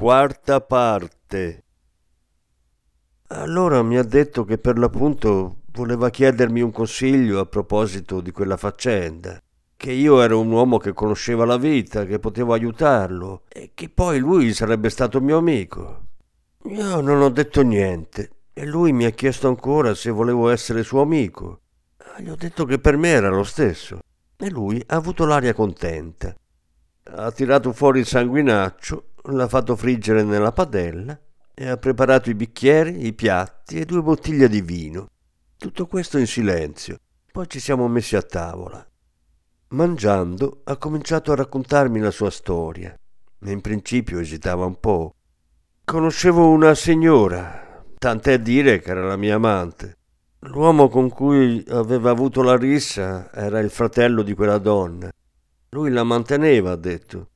Quarta parte Allora mi ha detto che per l'appunto voleva chiedermi un consiglio a proposito di quella faccenda, che io ero un uomo che conosceva la vita, che potevo aiutarlo e che poi lui sarebbe stato mio amico. Io non ho detto niente e lui mi ha chiesto ancora se volevo essere suo amico. Gli ho detto che per me era lo stesso e lui ha avuto l'aria contenta. Ha tirato fuori il sanguinaccio l'ha fatto friggere nella padella e ha preparato i bicchieri, i piatti e due bottiglie di vino. Tutto questo in silenzio. Poi ci siamo messi a tavola. Mangiando ha cominciato a raccontarmi la sua storia. In principio esitava un po'. Conoscevo una signora, tant'è dire che era la mia amante. L'uomo con cui aveva avuto la rissa era il fratello di quella donna. Lui la manteneva, ha detto.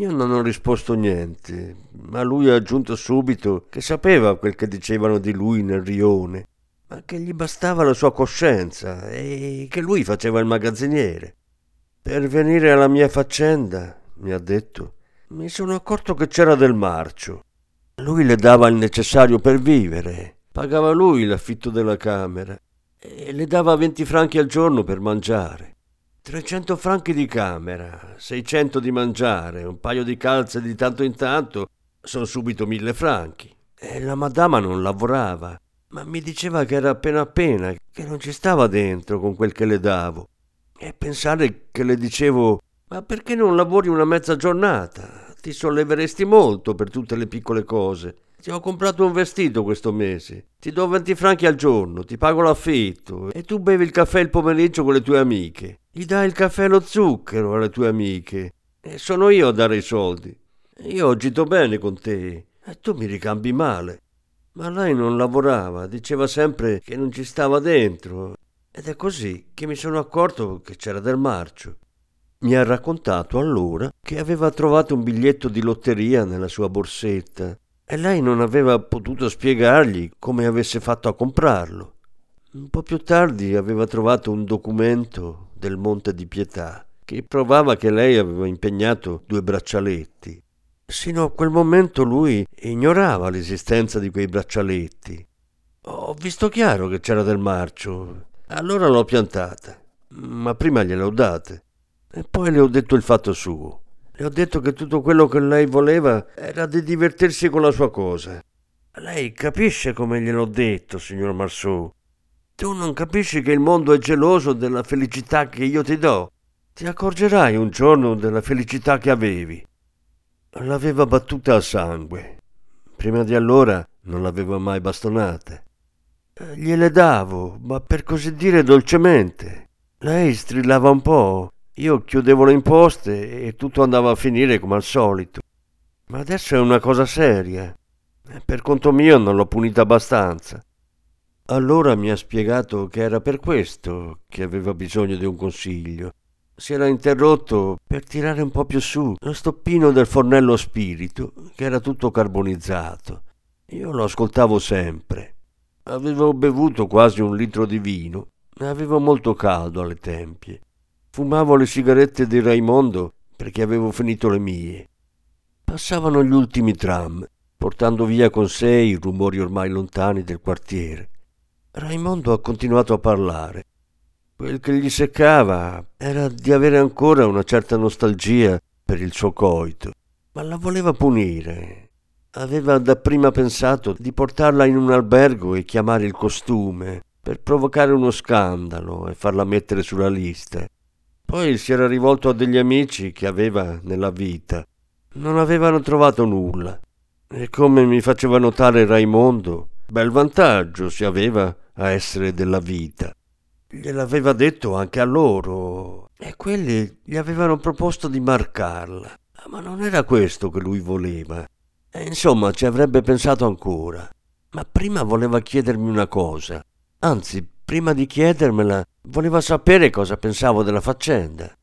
Io non ho risposto niente, ma lui ha aggiunto subito che sapeva quel che dicevano di lui nel rione, ma che gli bastava la sua coscienza e che lui faceva il magazziniere. Per venire alla mia faccenda, mi ha detto, mi sono accorto che c'era del marcio. Lui le dava il necessario per vivere, pagava lui l'affitto della camera e le dava 20 franchi al giorno per mangiare. 300 franchi di camera, 600 di mangiare, un paio di calze di tanto in tanto, sono subito mille franchi. E la madama non lavorava, ma mi diceva che era appena appena, che non ci stava dentro con quel che le davo. E pensare che le dicevo, ma perché non lavori una mezza giornata? Ti solleveresti molto per tutte le piccole cose. Ti ho comprato un vestito questo mese. Ti do 20 franchi al giorno, ti pago l'affitto e tu bevi il caffè il pomeriggio con le tue amiche. Gli dai il caffè e lo zucchero alle tue amiche. E sono io a dare i soldi. Io agito bene con te e tu mi ricambi male. Ma lei non lavorava, diceva sempre che non ci stava dentro. Ed è così che mi sono accorto che c'era del marcio. Mi ha raccontato allora che aveva trovato un biglietto di lotteria nella sua borsetta e lei non aveva potuto spiegargli come avesse fatto a comprarlo. Un po' più tardi aveva trovato un documento del Monte di Pietà che provava che lei aveva impegnato due braccialetti. Sino a quel momento lui ignorava l'esistenza di quei braccialetti. Ho visto chiaro che c'era del marcio, allora l'ho piantata, ma prima gliele ho date. E poi le ho detto il fatto suo. Le ho detto che tutto quello che lei voleva era di divertirsi con la sua cosa. Lei capisce come gliel'ho detto, signor Marceau. Tu non capisci che il mondo è geloso della felicità che io ti do. Ti accorgerai un giorno della felicità che avevi. L'aveva battuta a sangue. Prima di allora non l'aveva mai bastonata. Gliele davo, ma per così dire dolcemente. Lei strillava un po', io chiudevo le imposte e tutto andava a finire come al solito. Ma adesso è una cosa seria. Per conto mio non l'ho punita abbastanza. Allora mi ha spiegato che era per questo che aveva bisogno di un consiglio. Si era interrotto per tirare un po' più su lo stoppino del fornello spirito, che era tutto carbonizzato. Io lo ascoltavo sempre. Avevo bevuto quasi un litro di vino e avevo molto caldo alle tempie. Fumavo le sigarette di Raimondo perché avevo finito le mie. Passavano gli ultimi tram, portando via con sé i rumori ormai lontani del quartiere. Raimondo ha continuato a parlare. Quel che gli seccava era di avere ancora una certa nostalgia per il suo coito, ma la voleva punire. Aveva dapprima pensato di portarla in un albergo e chiamare il costume per provocare uno scandalo e farla mettere sulla lista. Poi si era rivolto a degli amici che aveva nella vita. Non avevano trovato nulla. E come mi faceva notare Raimondo, bel vantaggio si aveva a essere della vita. Gliel'aveva detto anche a loro e quelli gli avevano proposto di marcarla. Ma non era questo che lui voleva. E insomma, ci avrebbe pensato ancora. Ma prima voleva chiedermi una cosa. Anzi, prima di chiedermela, voleva sapere cosa pensavo della faccenda.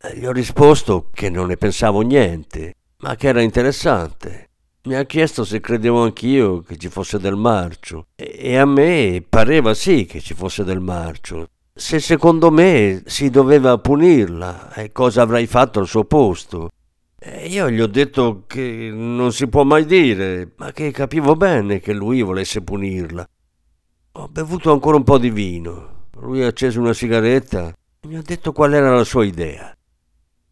E gli ho risposto che non ne pensavo niente, ma che era interessante. Mi ha chiesto se credevo anch'io che ci fosse del marcio e a me pareva sì che ci fosse del marcio. Se secondo me si doveva punirla e cosa avrei fatto al suo posto. E io gli ho detto che non si può mai dire, ma che capivo bene che lui volesse punirla. Ho bevuto ancora un po' di vino. Lui ha acceso una sigaretta e mi ha detto qual era la sua idea.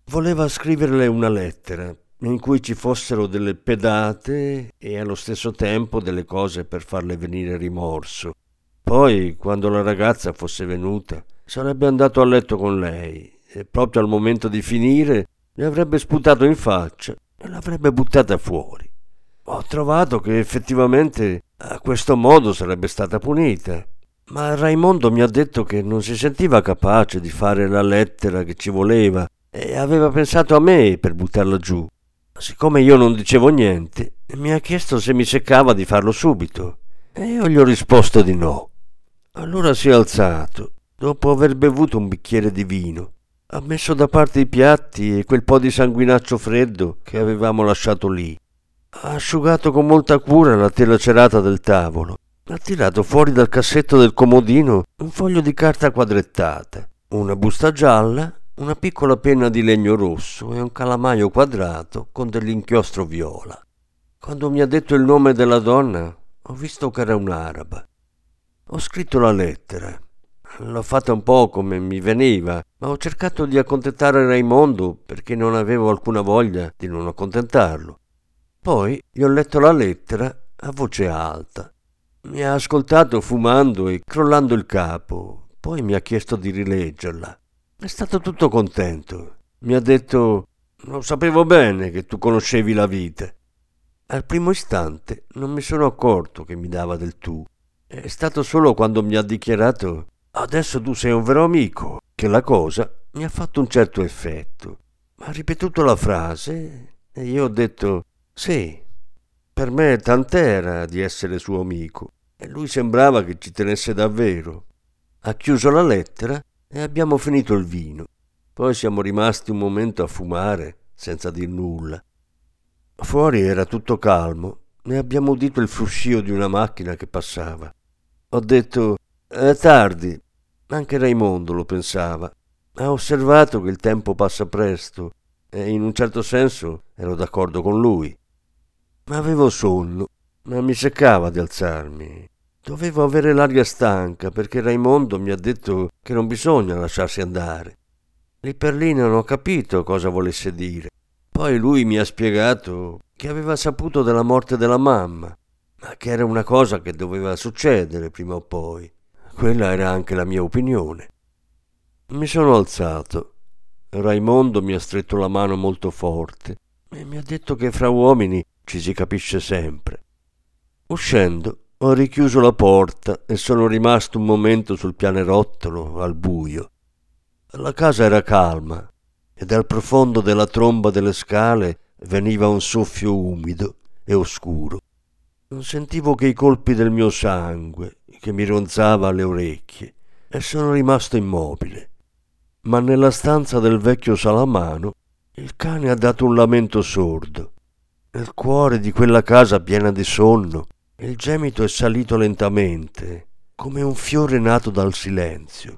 Voleva scriverle una lettera in cui ci fossero delle pedate e allo stesso tempo delle cose per farle venire rimorso. Poi, quando la ragazza fosse venuta, sarebbe andato a letto con lei e proprio al momento di finire le avrebbe sputato in faccia e l'avrebbe buttata fuori. Ho trovato che effettivamente a questo modo sarebbe stata punita. Ma Raimondo mi ha detto che non si sentiva capace di fare la lettera che ci voleva e aveva pensato a me per buttarla giù. Siccome io non dicevo niente, mi ha chiesto se mi seccava di farlo subito e io gli ho risposto di no. Allora si è alzato, dopo aver bevuto un bicchiere di vino, ha messo da parte i piatti e quel po' di sanguinaccio freddo che avevamo lasciato lì. Ha asciugato con molta cura la tela cerata del tavolo. Ha tirato fuori dal cassetto del comodino un foglio di carta quadrettata, una busta gialla una piccola penna di legno rosso e un calamaio quadrato con dell'inchiostro viola. Quando mi ha detto il nome della donna, ho visto che era un'araba. Ho scritto la lettera. L'ho fatta un po' come mi veniva, ma ho cercato di accontentare Raimondo perché non avevo alcuna voglia di non accontentarlo. Poi gli ho letto la lettera a voce alta. Mi ha ascoltato fumando e crollando il capo, poi mi ha chiesto di rileggerla. È stato tutto contento. Mi ha detto non sapevo bene che tu conoscevi la vita. Al primo istante non mi sono accorto che mi dava del tu. È stato solo quando mi ha dichiarato adesso tu sei un vero amico che la cosa mi ha fatto un certo effetto. Ha ripetuto la frase e io ho detto sì, per me tant'era di essere suo amico e lui sembrava che ci tenesse davvero. Ha chiuso la lettera e abbiamo finito il vino. Poi siamo rimasti un momento a fumare senza dir nulla. Fuori era tutto calmo e abbiamo udito il fruscio di una macchina che passava. Ho detto è tardi. Anche Raimondo lo pensava. Ha osservato che il tempo passa presto e in un certo senso ero d'accordo con lui. Avevo sonno, ma mi seccava di alzarmi. Dovevo avere l'aria stanca perché Raimondo mi ha detto che non bisogna lasciarsi andare. Lì per lì non ho capito cosa volesse dire. Poi lui mi ha spiegato che aveva saputo della morte della mamma, ma che era una cosa che doveva succedere prima o poi. Quella era anche la mia opinione. Mi sono alzato. Raimondo mi ha stretto la mano molto forte e mi ha detto che fra uomini ci si capisce sempre. Uscendo, ho richiuso la porta e sono rimasto un momento sul pianerottolo al buio. La casa era calma e dal profondo della tromba delle scale veniva un soffio umido e oscuro. Non sentivo che i colpi del mio sangue che mi ronzava alle orecchie e sono rimasto immobile. Ma nella stanza del vecchio Salamano il cane ha dato un lamento sordo. Nel cuore di quella casa piena di sonno il gemito è salito lentamente, come un fiore nato dal silenzio.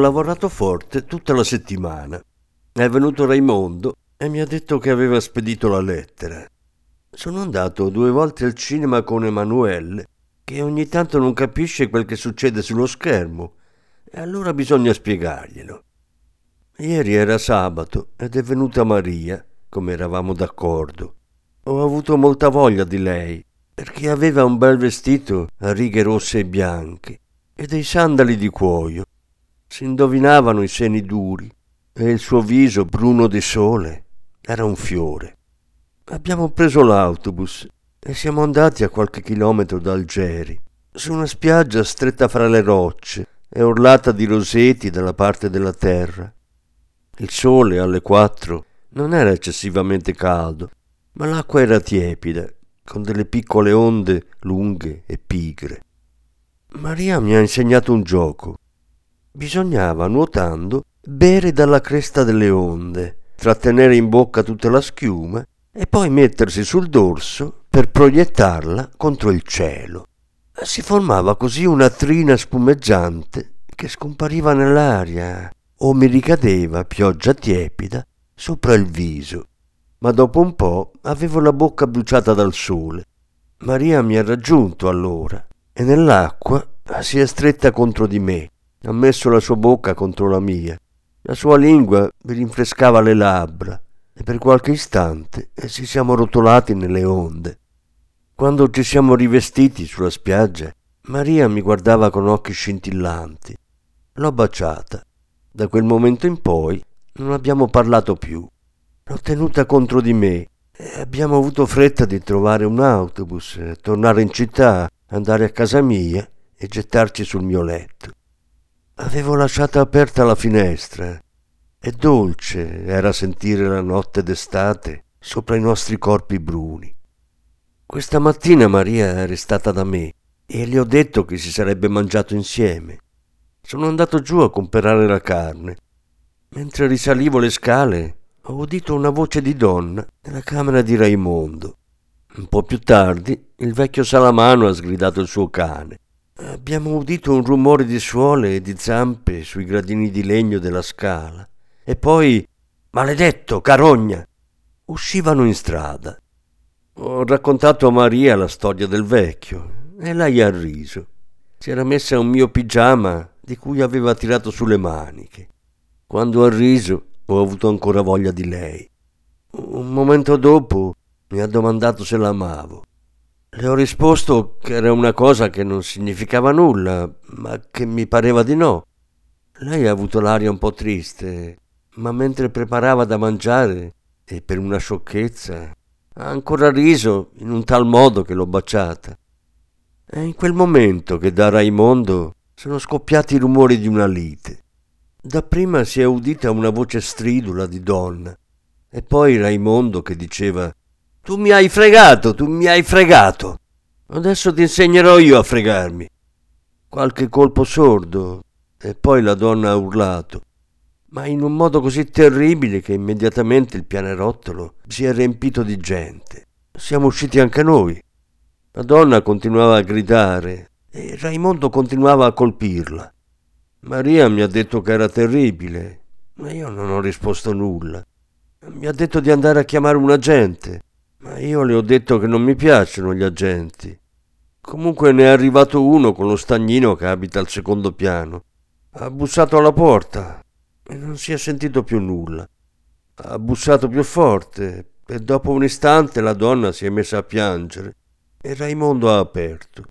Lavorato forte tutta la settimana. È venuto Raimondo e mi ha detto che aveva spedito la lettera. Sono andato due volte al cinema con Emanuele, che ogni tanto non capisce quel che succede sullo schermo, e allora bisogna spiegarglielo. Ieri era sabato ed è venuta Maria, come eravamo d'accordo. Ho avuto molta voglia di lei, perché aveva un bel vestito a righe rosse e bianche e dei sandali di cuoio. Si indovinavano i seni duri e il suo viso bruno di sole era un fiore. Abbiamo preso l'autobus e siamo andati a qualche chilometro da Algeri, su una spiaggia stretta fra le rocce e orlata di roseti dalla parte della terra. Il sole alle quattro non era eccessivamente caldo, ma l'acqua era tiepida, con delle piccole onde lunghe e pigre. Maria mi ha insegnato un gioco. Bisognava, nuotando, bere dalla cresta delle onde, trattenere in bocca tutta la schiuma e poi mettersi sul dorso per proiettarla contro il cielo. Si formava così una trina spumeggiante che scompariva nell'aria o mi ricadeva pioggia tiepida sopra il viso. Ma dopo un po' avevo la bocca bruciata dal sole. Maria mi ha raggiunto allora e nell'acqua si è stretta contro di me. Ha messo la sua bocca contro la mia. La sua lingua mi rinfrescava le labbra e per qualche istante ci siamo rotolati nelle onde. Quando ci siamo rivestiti sulla spiaggia, Maria mi guardava con occhi scintillanti. L'ho baciata da quel momento in poi non abbiamo parlato più. L'ho tenuta contro di me e abbiamo avuto fretta di trovare un autobus, tornare in città, andare a casa mia e gettarci sul mio letto. Avevo lasciata aperta la finestra e dolce era sentire la notte d'estate sopra i nostri corpi bruni. Questa mattina Maria è restata da me e le ho detto che si sarebbe mangiato insieme. Sono andato giù a comprare la carne. Mentre risalivo le scale, ho udito una voce di donna nella camera di Raimondo. Un po' più tardi, il vecchio Salamano ha sgridato il suo cane. Abbiamo udito un rumore di suole e di zampe sui gradini di legno della scala. E poi, maledetto, carogna! Uscivano in strada. Ho raccontato a Maria la storia del vecchio e lei ha riso. Si era messa un mio pigiama di cui aveva tirato sulle maniche. Quando ha riso ho avuto ancora voglia di lei. Un momento dopo mi ha domandato se l'amavo. Le ho risposto che era una cosa che non significava nulla, ma che mi pareva di no. Lei ha avuto l'aria un po' triste, ma mentre preparava da mangiare, e per una sciocchezza, ha ancora riso in un tal modo che l'ho baciata. È in quel momento che da Raimondo sono scoppiati i rumori di una lite. Dapprima si è udita una voce stridula di donna e poi Raimondo che diceva Tu mi hai fregato, tu mi hai fregato. Adesso ti insegnerò io a fregarmi. Qualche colpo sordo e poi la donna ha urlato, ma in un modo così terribile che immediatamente il pianerottolo si è riempito di gente. Siamo usciti anche noi. La donna continuava a gridare e Raimondo continuava a colpirla. Maria mi ha detto che era terribile, ma io non ho risposto nulla. Mi ha detto di andare a chiamare un agente, ma io le ho detto che non mi piacciono gli agenti. Comunque ne è arrivato uno con lo stagnino che abita al secondo piano. Ha bussato alla porta e non si è sentito più nulla. Ha bussato più forte e dopo un istante la donna si è messa a piangere e Raimondo ha aperto.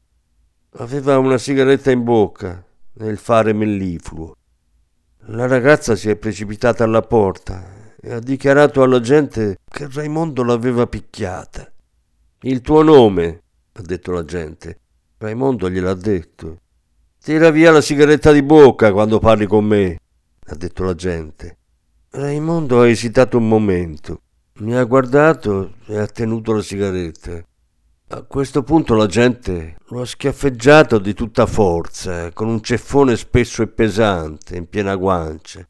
Aveva una sigaretta in bocca nel fare mellifluo. La ragazza si è precipitata alla porta e ha dichiarato alla gente che Raimondo l'aveva picchiata. Il tuo nome, ha detto la gente. Raimondo gliel'ha detto. Tira via la sigaretta di bocca quando parli con me, ha detto la gente. Raimondo ha esitato un momento, mi ha guardato e ha tenuto la sigaretta. A questo punto la gente lo ha schiaffeggiato di tutta forza, con un ceffone spesso e pesante, in piena guancia.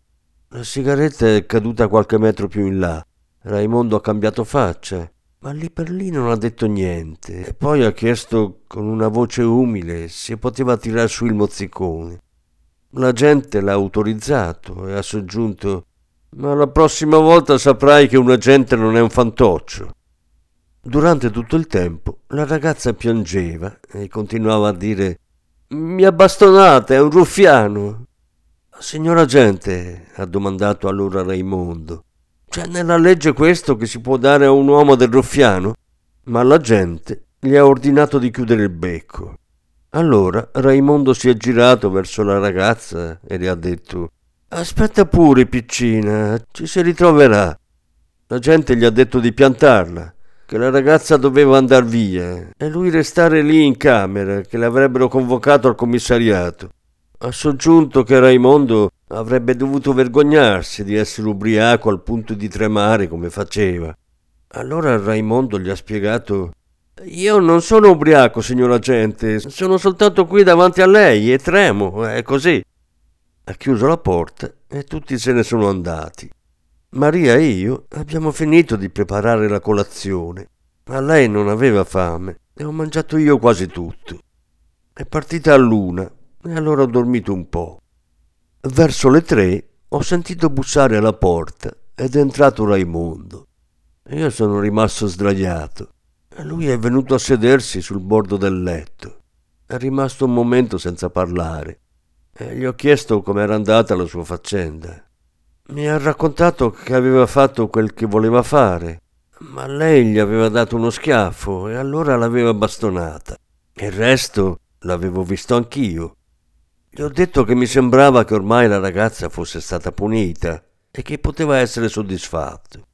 La sigaretta è caduta qualche metro più in là. Raimondo ha cambiato faccia, ma lì per lì non ha detto niente. E poi ha chiesto con una voce umile se poteva tirar su il mozzicone. La gente l'ha autorizzato e ha soggiunto ma la prossima volta saprai che un agente non è un fantoccio. Durante tutto il tempo la ragazza piangeva e continuava a dire Mi ha bastonata, è un ruffiano. Signor agente, ha domandato allora Raimondo, c'è nella legge questo che si può dare a un uomo del ruffiano? Ma l'agente gli ha ordinato di chiudere il becco. Allora Raimondo si è girato verso la ragazza e le ha detto Aspetta pure, piccina, ci si ritroverà. La gente gli ha detto di piantarla, che la ragazza doveva andar via e lui restare lì in camera, che l'avrebbero convocato al commissariato. Ha soggiunto che Raimondo avrebbe dovuto vergognarsi di essere ubriaco al punto di tremare come faceva. Allora Raimondo gli ha spiegato io non sono ubriaco, signor agente, sono soltanto qui davanti a lei e tremo, è così. Ha chiuso la porta e tutti se ne sono andati. Maria e io abbiamo finito di preparare la colazione, ma lei non aveva fame e ho mangiato io quasi tutto. È partita a luna e allora ho dormito un po'. Verso le tre ho sentito bussare alla porta ed è entrato Raimondo. Io sono rimasto sdraiato lui è venuto a sedersi sul bordo del letto. È rimasto un momento senza parlare e gli ho chiesto com'era andata la sua faccenda. Mi ha raccontato che aveva fatto quel che voleva fare, ma lei gli aveva dato uno schiaffo e allora l'aveva bastonata. Il resto l'avevo visto anch'io. Gli ho detto che mi sembrava che ormai la ragazza fosse stata punita e che poteva essere soddisfatto.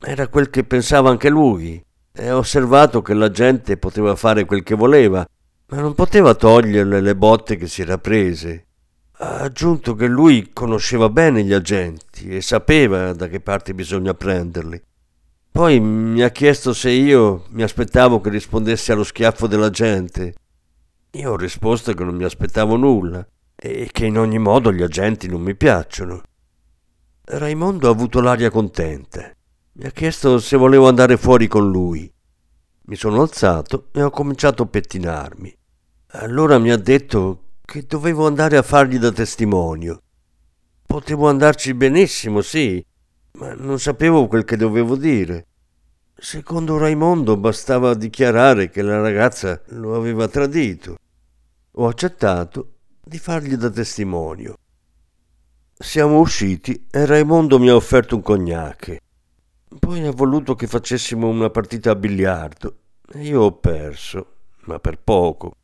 Era quel che pensava anche lui e ho osservato che la gente poteva fare quel che voleva, ma non poteva toglierle le botte che si era prese. Ha aggiunto che lui conosceva bene gli agenti e sapeva da che parte bisogna prenderli. Poi mi ha chiesto se io mi aspettavo che rispondessi allo schiaffo della gente. Io ho risposto che non mi aspettavo nulla e che in ogni modo gli agenti non mi piacciono. Raimondo ha avuto l'aria contenta. Mi ha chiesto se volevo andare fuori con lui. Mi sono alzato e ho cominciato a pettinarmi. Allora mi ha detto che dovevo andare a fargli da testimonio. Potevo andarci benissimo, sì, ma non sapevo quel che dovevo dire. Secondo Raimondo bastava dichiarare che la ragazza lo aveva tradito. Ho accettato di fargli da testimonio. Siamo usciti e Raimondo mi ha offerto un cognac. Poi ha voluto che facessimo una partita a biliardo e io ho perso, ma per poco.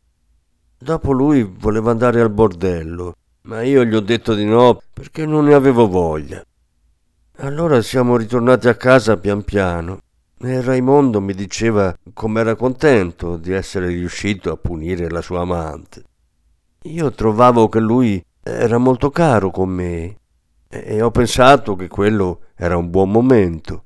Dopo lui voleva andare al bordello, ma io gli ho detto di no perché non ne avevo voglia. Allora siamo ritornati a casa pian piano e Raimondo mi diceva com'era contento di essere riuscito a punire la sua amante. Io trovavo che lui era molto caro con me e ho pensato che quello era un buon momento.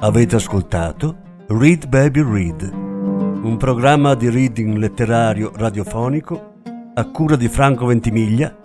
Avete ascoltato Read Baby Read, un programma di reading letterario radiofonico a cura di Franco Ventimiglia